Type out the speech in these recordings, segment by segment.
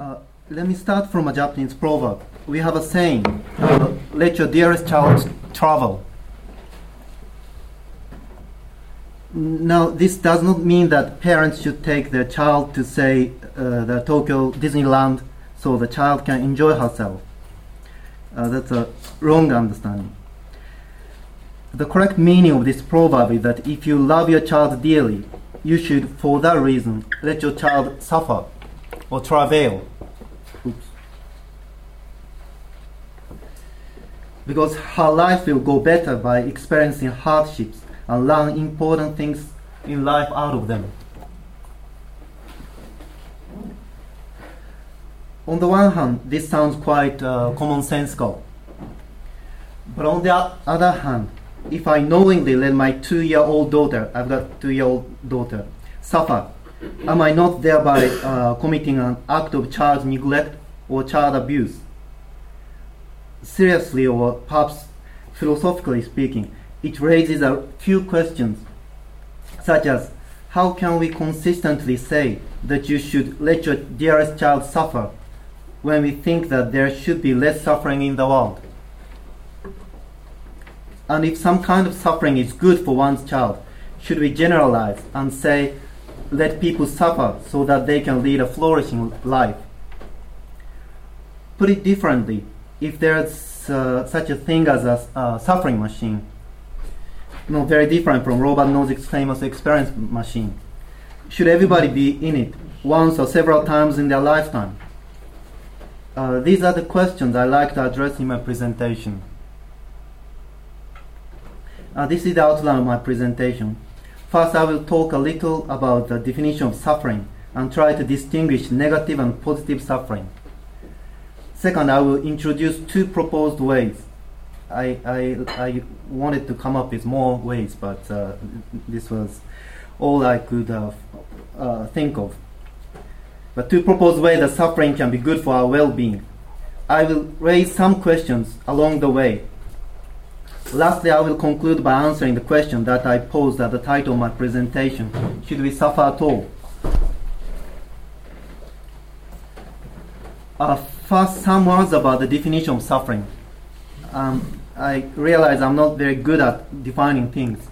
Uh, let me start from a Japanese proverb. We have a saying, uh, let your dearest child travel. Now, this does not mean that parents should take their child to, say, uh, the Tokyo Disneyland so the child can enjoy herself. Uh, that's a wrong understanding. The correct meaning of this proverb is that if you love your child dearly, you should, for that reason, let your child suffer or travail. Oops. Because her life will go better by experiencing hardships and learn important things in life out of them. On the one hand, this sounds quite uh, commonsensical. But on the other hand, if I knowingly let my two-year-old daughter, I've got two-year-old daughter, suffer, am I not thereby uh, committing an act of child neglect or child abuse? Seriously, or perhaps philosophically speaking, it raises a few questions, such as how can we consistently say that you should let your dearest child suffer when we think that there should be less suffering in the world? And if some kind of suffering is good for one's child, should we generalize and say, let people suffer so that they can lead a flourishing life? Put it differently, if there's uh, such a thing as a suffering machine, not very different from Robert Nozick's famous experience machine. Should everybody be in it once or several times in their lifetime? Uh, these are the questions I like to address in my presentation. Uh, this is the outline of my presentation. First, I will talk a little about the definition of suffering and try to distinguish negative and positive suffering. Second, I will introduce two proposed ways I, I, I wanted to come up with more ways, but uh, this was all I could uh, uh, think of. But to propose ways that suffering can be good for our well-being, I will raise some questions along the way. Lastly, I will conclude by answering the question that I posed at the title of my presentation, Should we suffer at all? Uh, first, some words about the definition of suffering. Um, I realize I'm not very good at defining things.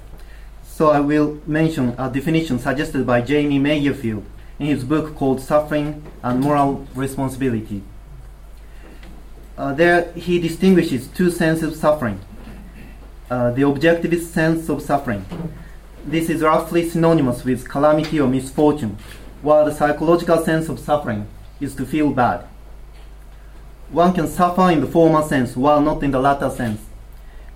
So I will mention a definition suggested by Jamie Mayerfeld in his book called Suffering and Moral Responsibility. Uh, there he distinguishes two senses of suffering. Uh, the objectivist sense of suffering. This is roughly synonymous with calamity or misfortune, while the psychological sense of suffering is to feel bad. One can suffer in the former sense while not in the latter sense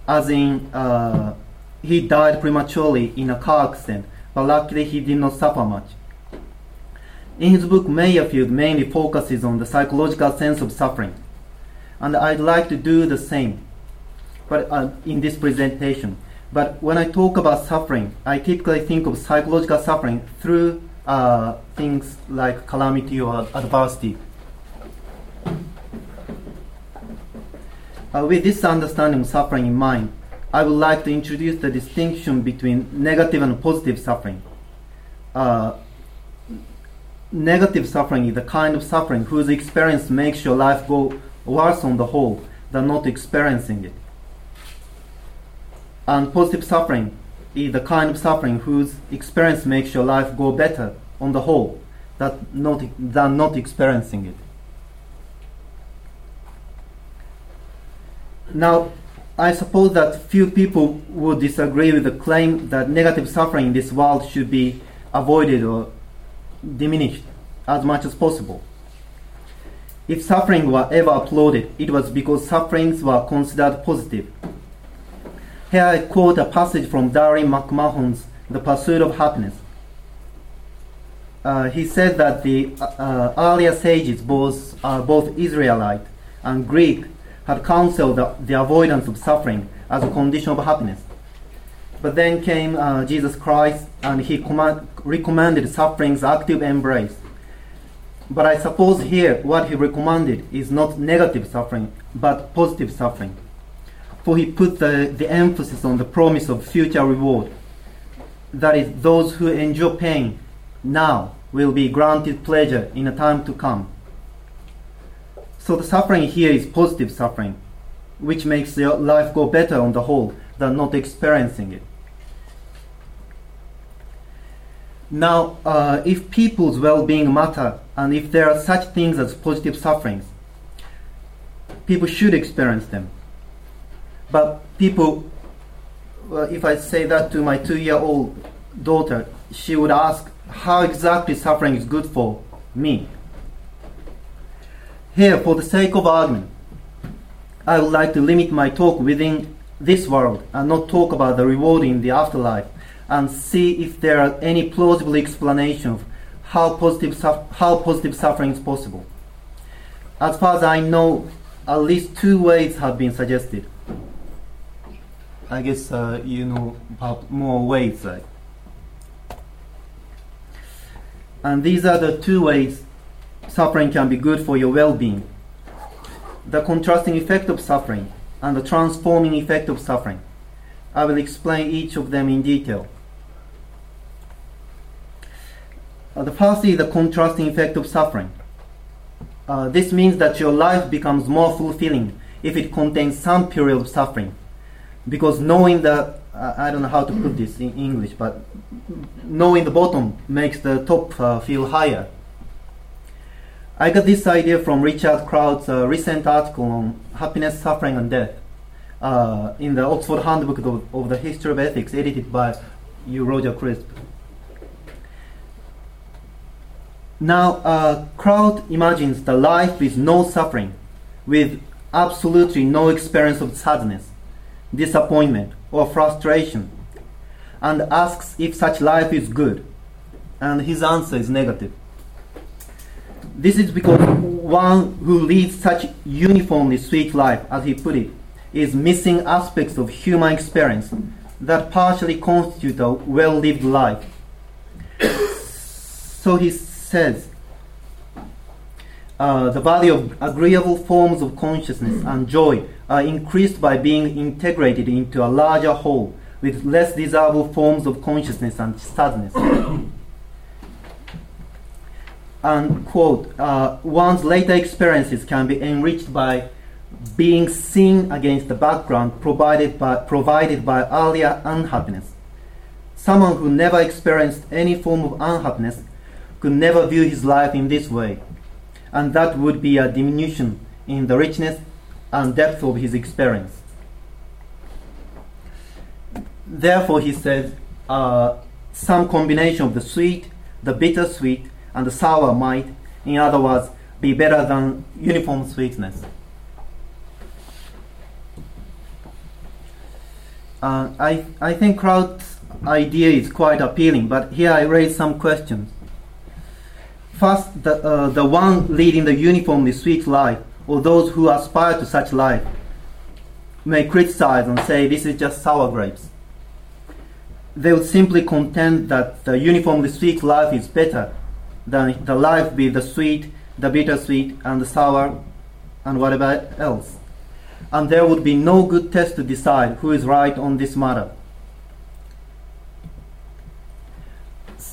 as in uh, he died prematurely in a car accident, but luckily he did not suffer much. In his book, Mayerfeld mainly focuses on the psychological sense of suffering, and I'd like to do the same, in this presentation. But when I talk about suffering, I typically think of psychological suffering through uh, things like calamity or adversity. Uh, with this understanding of suffering in mind, I would like to introduce the distinction between negative and positive suffering. Uh, negative suffering is the kind of suffering whose experience makes your life go worse on the whole than not experiencing it. And positive suffering is the kind of suffering whose experience makes your life go better on the whole that not, than not experiencing it. Now, I suppose that few people would disagree with the claim that negative suffering in this world should be avoided or diminished as much as possible. If suffering were ever applauded, it was because sufferings were considered positive. Here I quote a passage from Darrin McMahon's The Pursuit of Happiness. Uh, he said that the uh, earlier sages, both, uh, both Israelite and Greek, had counseled the, the avoidance of suffering as a condition of happiness. But then came uh, Jesus Christ and he command, recommended suffering's active embrace. But I suppose here what he recommended is not negative suffering, but positive suffering. For he put the, the emphasis on the promise of future reward. That is, those who endure pain now will be granted pleasure in a time to come. So the suffering here is positive suffering, which makes your life go better on the whole than not experiencing it. Now, uh, if people's well-being matter, and if there are such things as positive sufferings, people should experience them. But people, uh, if I say that to my two-year-old daughter, she would ask how exactly suffering is good for me. Here, for the sake of argument, I would like to limit my talk within this world and not talk about the reward in the afterlife and see if there are any plausible explanations how positive, how positive suffering is possible. As far as I know, at least two ways have been suggested. I guess uh, you know about more ways. Right? And these are the two ways suffering can be good for your well being the contrasting effect of suffering and the transforming effect of suffering. I will explain each of them in detail. Uh, the first is the contrasting effect of suffering. Uh, this means that your life becomes more fulfilling if it contains some period of suffering. Because knowing the, uh, I don't know how to put this in English, but knowing the bottom makes the top uh, feel higher. I got this idea from Richard Crouch's uh, recent article on happiness, suffering, and death uh, in the Oxford Handbook of, of, the History of Ethics, edited by U. Roger Crisp. Now, uh, Crouch imagines the life with no suffering, with absolutely no experience of sadness, disappointment, or frustration, and asks if such life is good. And his answer is negative. This is because one who leads such uniformly sweet life, as he put it, is missing aspects of human experience that partially constitute a well lived life. so he says uh, the value of agreeable forms of consciousness and joy are increased by being integrated into a larger whole with less desirable forms of consciousness and sadness and quote uh, one's later experiences can be enriched by being seen against the background provided by, provided by earlier unhappiness. Someone who never experienced any form of unhappiness could never view his life in this way, and that would be a diminution in the richness and depth of his experience. Therefore, he says, uh, some combination of the sweet, the bittersweet, and the sour might, in other words, be better than uniform sweetness. Uh, I, I think Crouch's idea is quite appealing, but here I raise some questions. First, the, uh, the one leading the uniformly sweet life, or those who aspire to such life, may criticize and say this is just sour grapes. They would simply contend that the uniformly sweet life is better than the life with the sweet, the bittersweet, and the sour, and whatever else. And there would be no good test to decide who is right on this matter.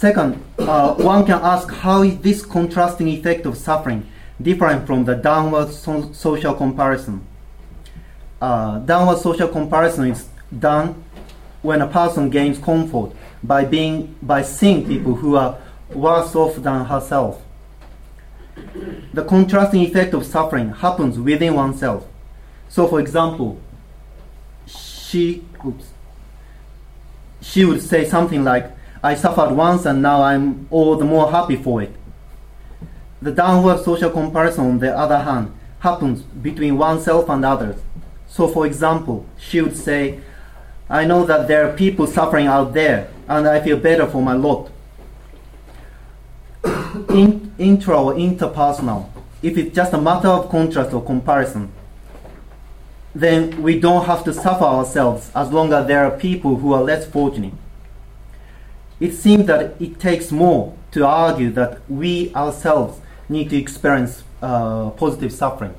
Second, uh, one can ask how is this contrasting effect of suffering different from the downward so- social comparison? Uh, downward social comparison is done when a person gains comfort by being by seeing people who are worse off than herself. The contrasting effect of suffering happens within oneself. So, for example, she, oops, she would say something like, I suffered once and now I'm all the more happy for it. The downward social comparison, on the other hand, happens between oneself and others. So, for example, she would say, I know that there are people suffering out there, and I feel better for my lot in, intra or interpersonal, if it's just a matter of contrast or comparison, then we don't have to suffer ourselves as long as there are people who are less fortunate. It seems that it takes more to argue that we ourselves need to experience uh, positive suffering.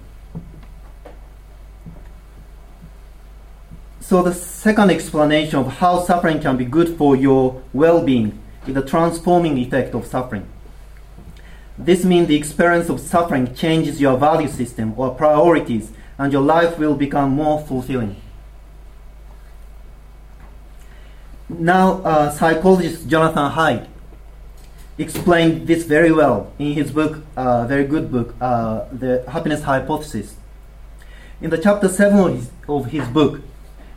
So, the second explanation of how suffering can be good for your well being is the transforming effect of suffering. This means the experience of suffering changes your value system or priorities, and your life will become more fulfilling. Now, uh, psychologist Jonathan Haidt explained this very well in his book, uh, very good book, uh, The Happiness Hypothesis. In the chapter 7 of his, of his book,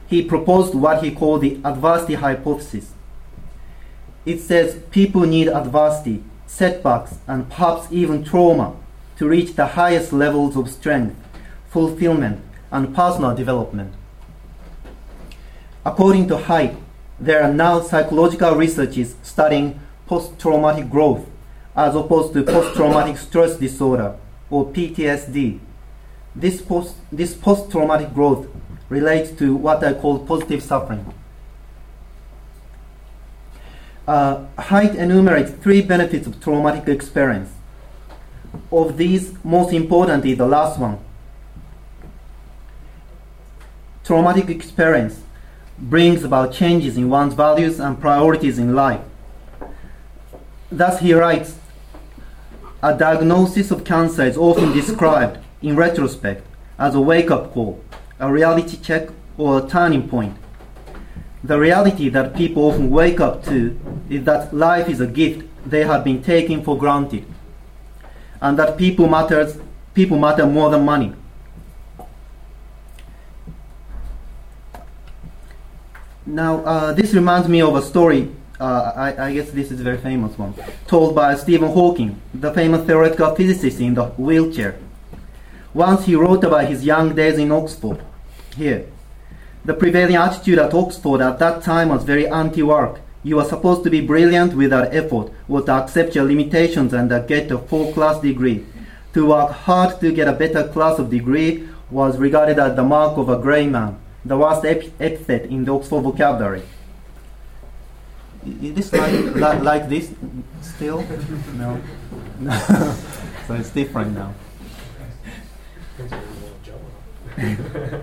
he proposed what he called the adversity hypothesis. It says people need adversity, setbacks, and perhaps even trauma to reach the highest levels of strength, fulfillment, and personal development. According to Haidt, there are now psychological researches studying post traumatic growth as opposed to post traumatic stress disorder or PTSD. This post this post traumatic growth relates to what I call positive suffering. Uh, enumerates three benefits of traumatic experience. Of these, most important is the last one. Traumatic experience brings about changes in one's values and priorities in life. Thus, he writes A diagnosis of cancer is often described, in retrospect, as a wake up call, a reality check, or a turning point. The reality that people often wake up to is that life is a gift they have been taking for granted, and that people matters people matter more than money. Now, uh, this reminds me of a story. Uh, I, I, guess this is a very famous one, told by Stephen Hawking, the famous theoretical physicist in the wheelchair. Once he wrote about his young days in Oxford. Here, the prevailing attitude at Oxford at that time was very anti-work. You are supposed to be brilliant without effort, or to accept your limitations and get a full-class degree. To work hard to get a better class of degree was regarded as the mark of a grey man the worst epithet in the Oxford vocabulary. Is this like, like, like this still? No. so it's different now.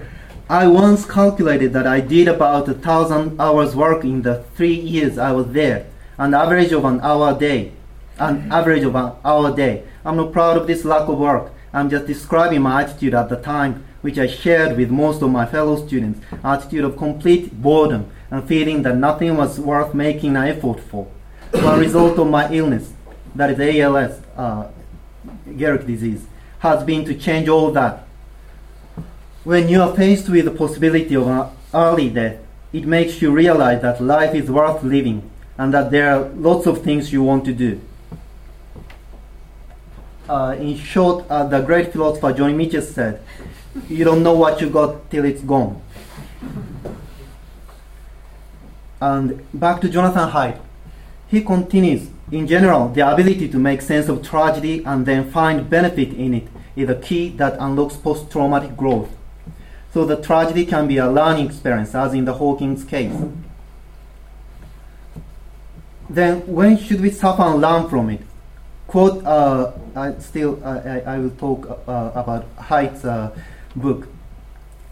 I once calculated that I did about a thousand hours work in the three years I was there, an average of an hour a day. An average of an hour a day. I'm not proud of this lack of work. I'm just describing my attitude at the time which I shared with most of my fellow students, attitude of complete boredom and feeling that nothing was worth making an effort for. One result of my illness, that is ALS, uh, Gehrig disease, has been to change all that. When you are faced with the possibility of an early death, it makes you realize that life is worth living and that there are lots of things you want to do. Uh, in short, uh, the great philosopher Joni Mitchell said, you don't know what you got till it's gone. And back to Jonathan Haidt. He continues, in general, the ability to make sense of tragedy and then find benefit in it is a key that unlocks post traumatic growth. So the tragedy can be a learning experience, as in the Hawking's case. Then, when should we suffer and learn from it? Quote, uh, I still, I, I, will talk uh, about Haidt's uh, book.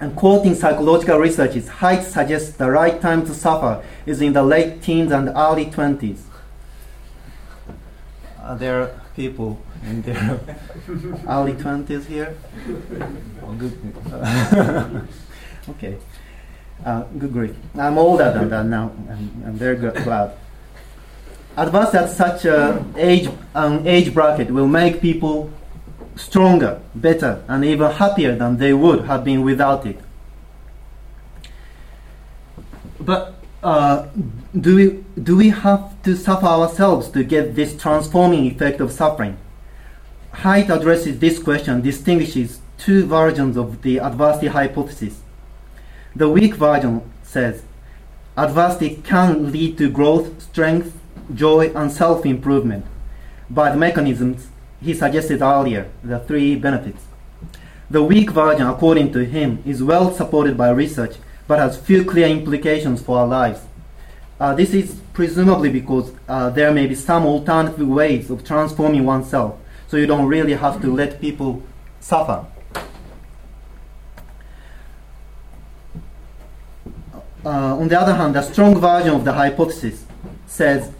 And quoting psychological researches, Haidt suggests the right time to suffer is in the late teens and early 20s. Uh, there are people in their early 20s here. Oh, good. okay. Uh, good grief. I'm older than that now. I'm, I'm very glad. Advanced at such an age, um, age bracket will make people stronger, better, and even happier than they would have been without it. But uh, do we do we have to suffer ourselves to get this transforming effect of suffering? Haidt addresses this question, distinguishes two versions of the adversity hypothesis. The weak version says adversity can lead to growth, strength, joy, and self improvement by the mechanisms he suggested earlier, the three benefits. The weak version, according to him, is well supported by research but has few clear implications for our lives. Uh, this is presumably because uh, there may be some alternative ways of transforming oneself, so you don't really have to let people suffer. Uh, on the other hand, the strong version of the hypothesis says,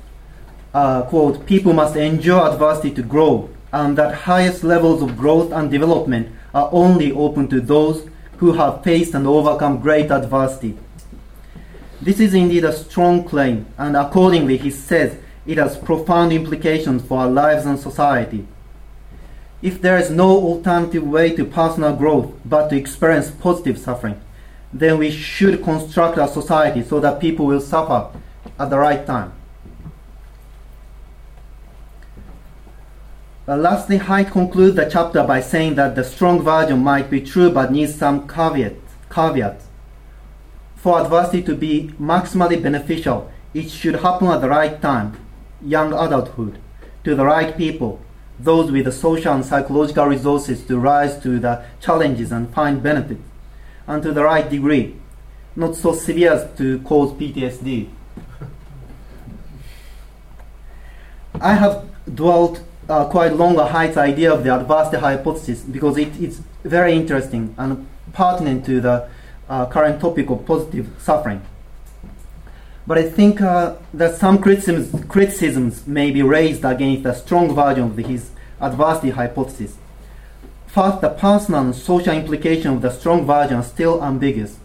uh, quote, people must endure adversity to grow, and that highest levels of growth and development are only open to those who have faced and overcome great adversity. This is indeed a strong claim, and accordingly, he says it has profound implications for our lives and society. If there is no alternative way to personal growth but to experience positive suffering, then we should construct our society so that people will suffer at the right time. Lastly, Haidt concludes the chapter by saying that the strong version might be true but needs some caveat, caveats. For adversity to be maximally beneficial, it should happen at the right time, young adulthood, to the right people, those with the social and psychological resources to rise to the challenges and find benefits, and to the right degree, not so severe as to cause PTSD. I have dwelt uh, quite long on Haidt's idea of the adversity hypothesis because it, it's very interesting and pertinent to the uh, current topic of positive suffering. But I think uh, that some criticisms, criticisms may be raised against a strong version of the, his adversity hypothesis. First, the personal and social implication of the strong version are still ambiguous.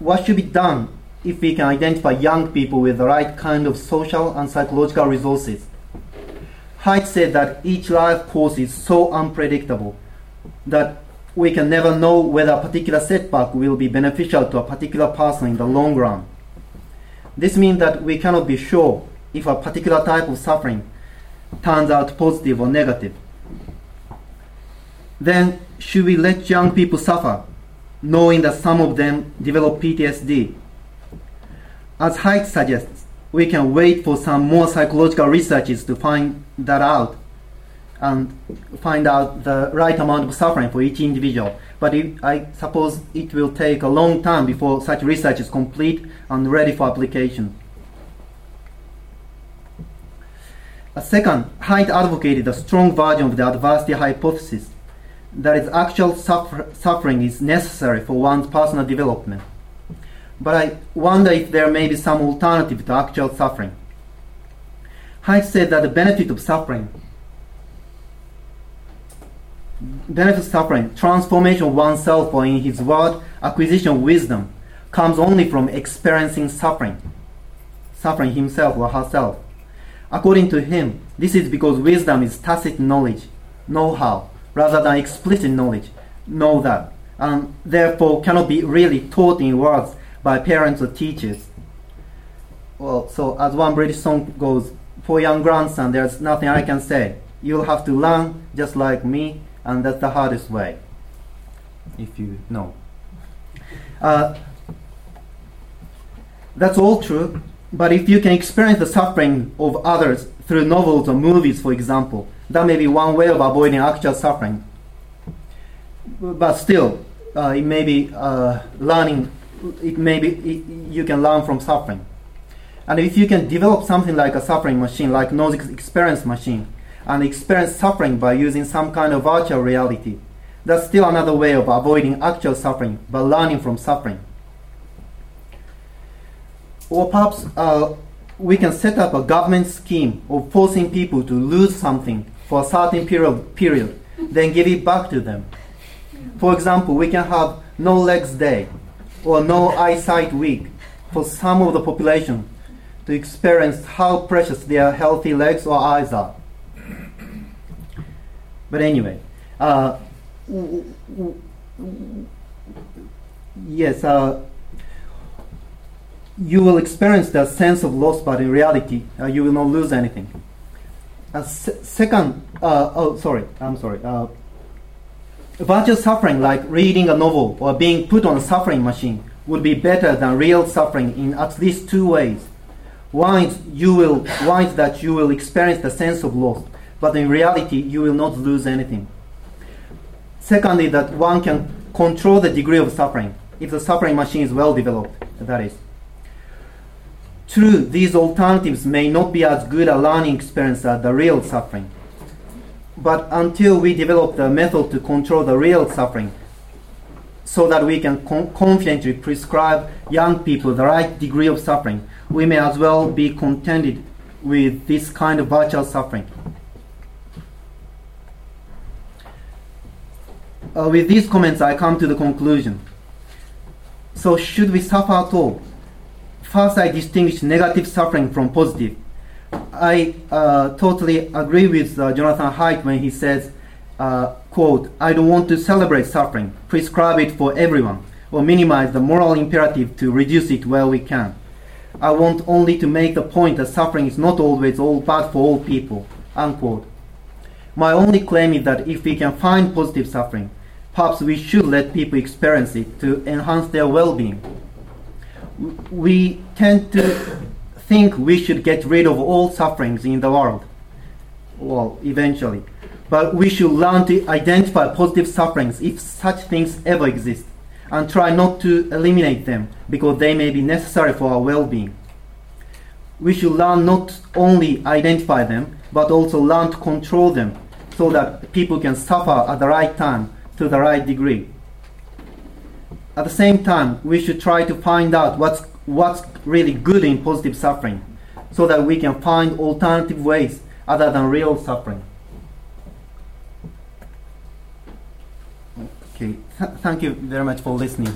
What should be done if we can identify young people with the right kind of social and psychological resources? Haidt said that each life course is so unpredictable that we can never know whether a particular setback will be beneficial to a particular person in the long run. This means that we cannot be sure if a particular type of suffering turns out positive or negative. Then, should we let young people suffer, knowing that some of them develop PTSD? As Haidt suggests, we can wait for some more psychological researches to find that out and find out the right amount of suffering for each individual. But it, I suppose it will take a long time before such research is complete and ready for application. A second, Haidt advocated a strong version of the adversity hypothesis that is actual suffer- suffering is necessary for one's personal development. But I wonder if there may be some alternative to actual suffering. Haidt said that the benefit of suffering, benefit of suffering, transformation of oneself, or in his word, acquisition of wisdom, comes only from experiencing suffering, suffering himself or herself. According to him, this is because wisdom is tacit knowledge, know-how, rather than explicit knowledge, know that, and therefore cannot be really taught in words by parents or teachers. Well, so as one British song goes, for young grandson, there's nothing I can say. You'll have to learn just like me, and that's the hardest way. If you know. Uh, that's all true, but if you can experience the suffering of others through novels or movies, for example, that may be one way of avoiding actual suffering. But still, uh, it may be uh, learning, it may be, it, you can learn from suffering. And if you can develop something like a suffering machine, like no experience machine, and experience suffering by using some kind of virtual reality, that's still another way of avoiding actual suffering, but learning from suffering. Or perhaps uh, we can set up a government scheme of forcing people to lose something for a certain period, period, then give it back to them. For example, we can have no legs day or no eyesight week for some of the population to experience how precious their healthy legs or eyes are. But anyway, uh, yes, uh, you will experience the sense of loss, but in reality, uh, you will not lose anything. Se- second, uh, oh, sorry, I'm sorry. Virtual suffering, like reading a novel or being put on a suffering machine, would be better than real suffering in at least two ways. One is you will, one is that you will experience the sense of loss, but in reality, you will not lose anything. Secondly, that one can control the degree of suffering if the suffering machine is well developed. That is. True, these alternatives may not be as good a learning experience as the real suffering. But until we develop the method to control the real suffering, so that we can con- confidently prescribe young people the right degree of suffering, we may as well be contented with this kind of virtual suffering. uh, with these comments, I come to the conclusion. So, should we suffer at all? First, I distinguish negative suffering from positive. I uh, totally agree with uh, Jonathan Haidt when he says, uh, quote, I don't want to celebrate suffering, prescribe it for everyone, or minimize the moral imperative to reduce it where we can. I want only to make the point that suffering is not always all bad for all people, unquote. My only claim is that if we can find positive suffering, perhaps we should let people experience it to enhance their well-being. We tend to think we should get rid of all sufferings in the world. Well, eventually. But we should learn to identify positive sufferings if such things ever exist and try not to eliminate them because they may be necessary for our well being. We should learn not only identify them but also learn to control them so that people can suffer at the right time to the right degree. At the same time, we should try to find out what's, what's really good in positive suffering so that we can find alternative ways other than real suffering. Okay, Th- thank you very much for listening.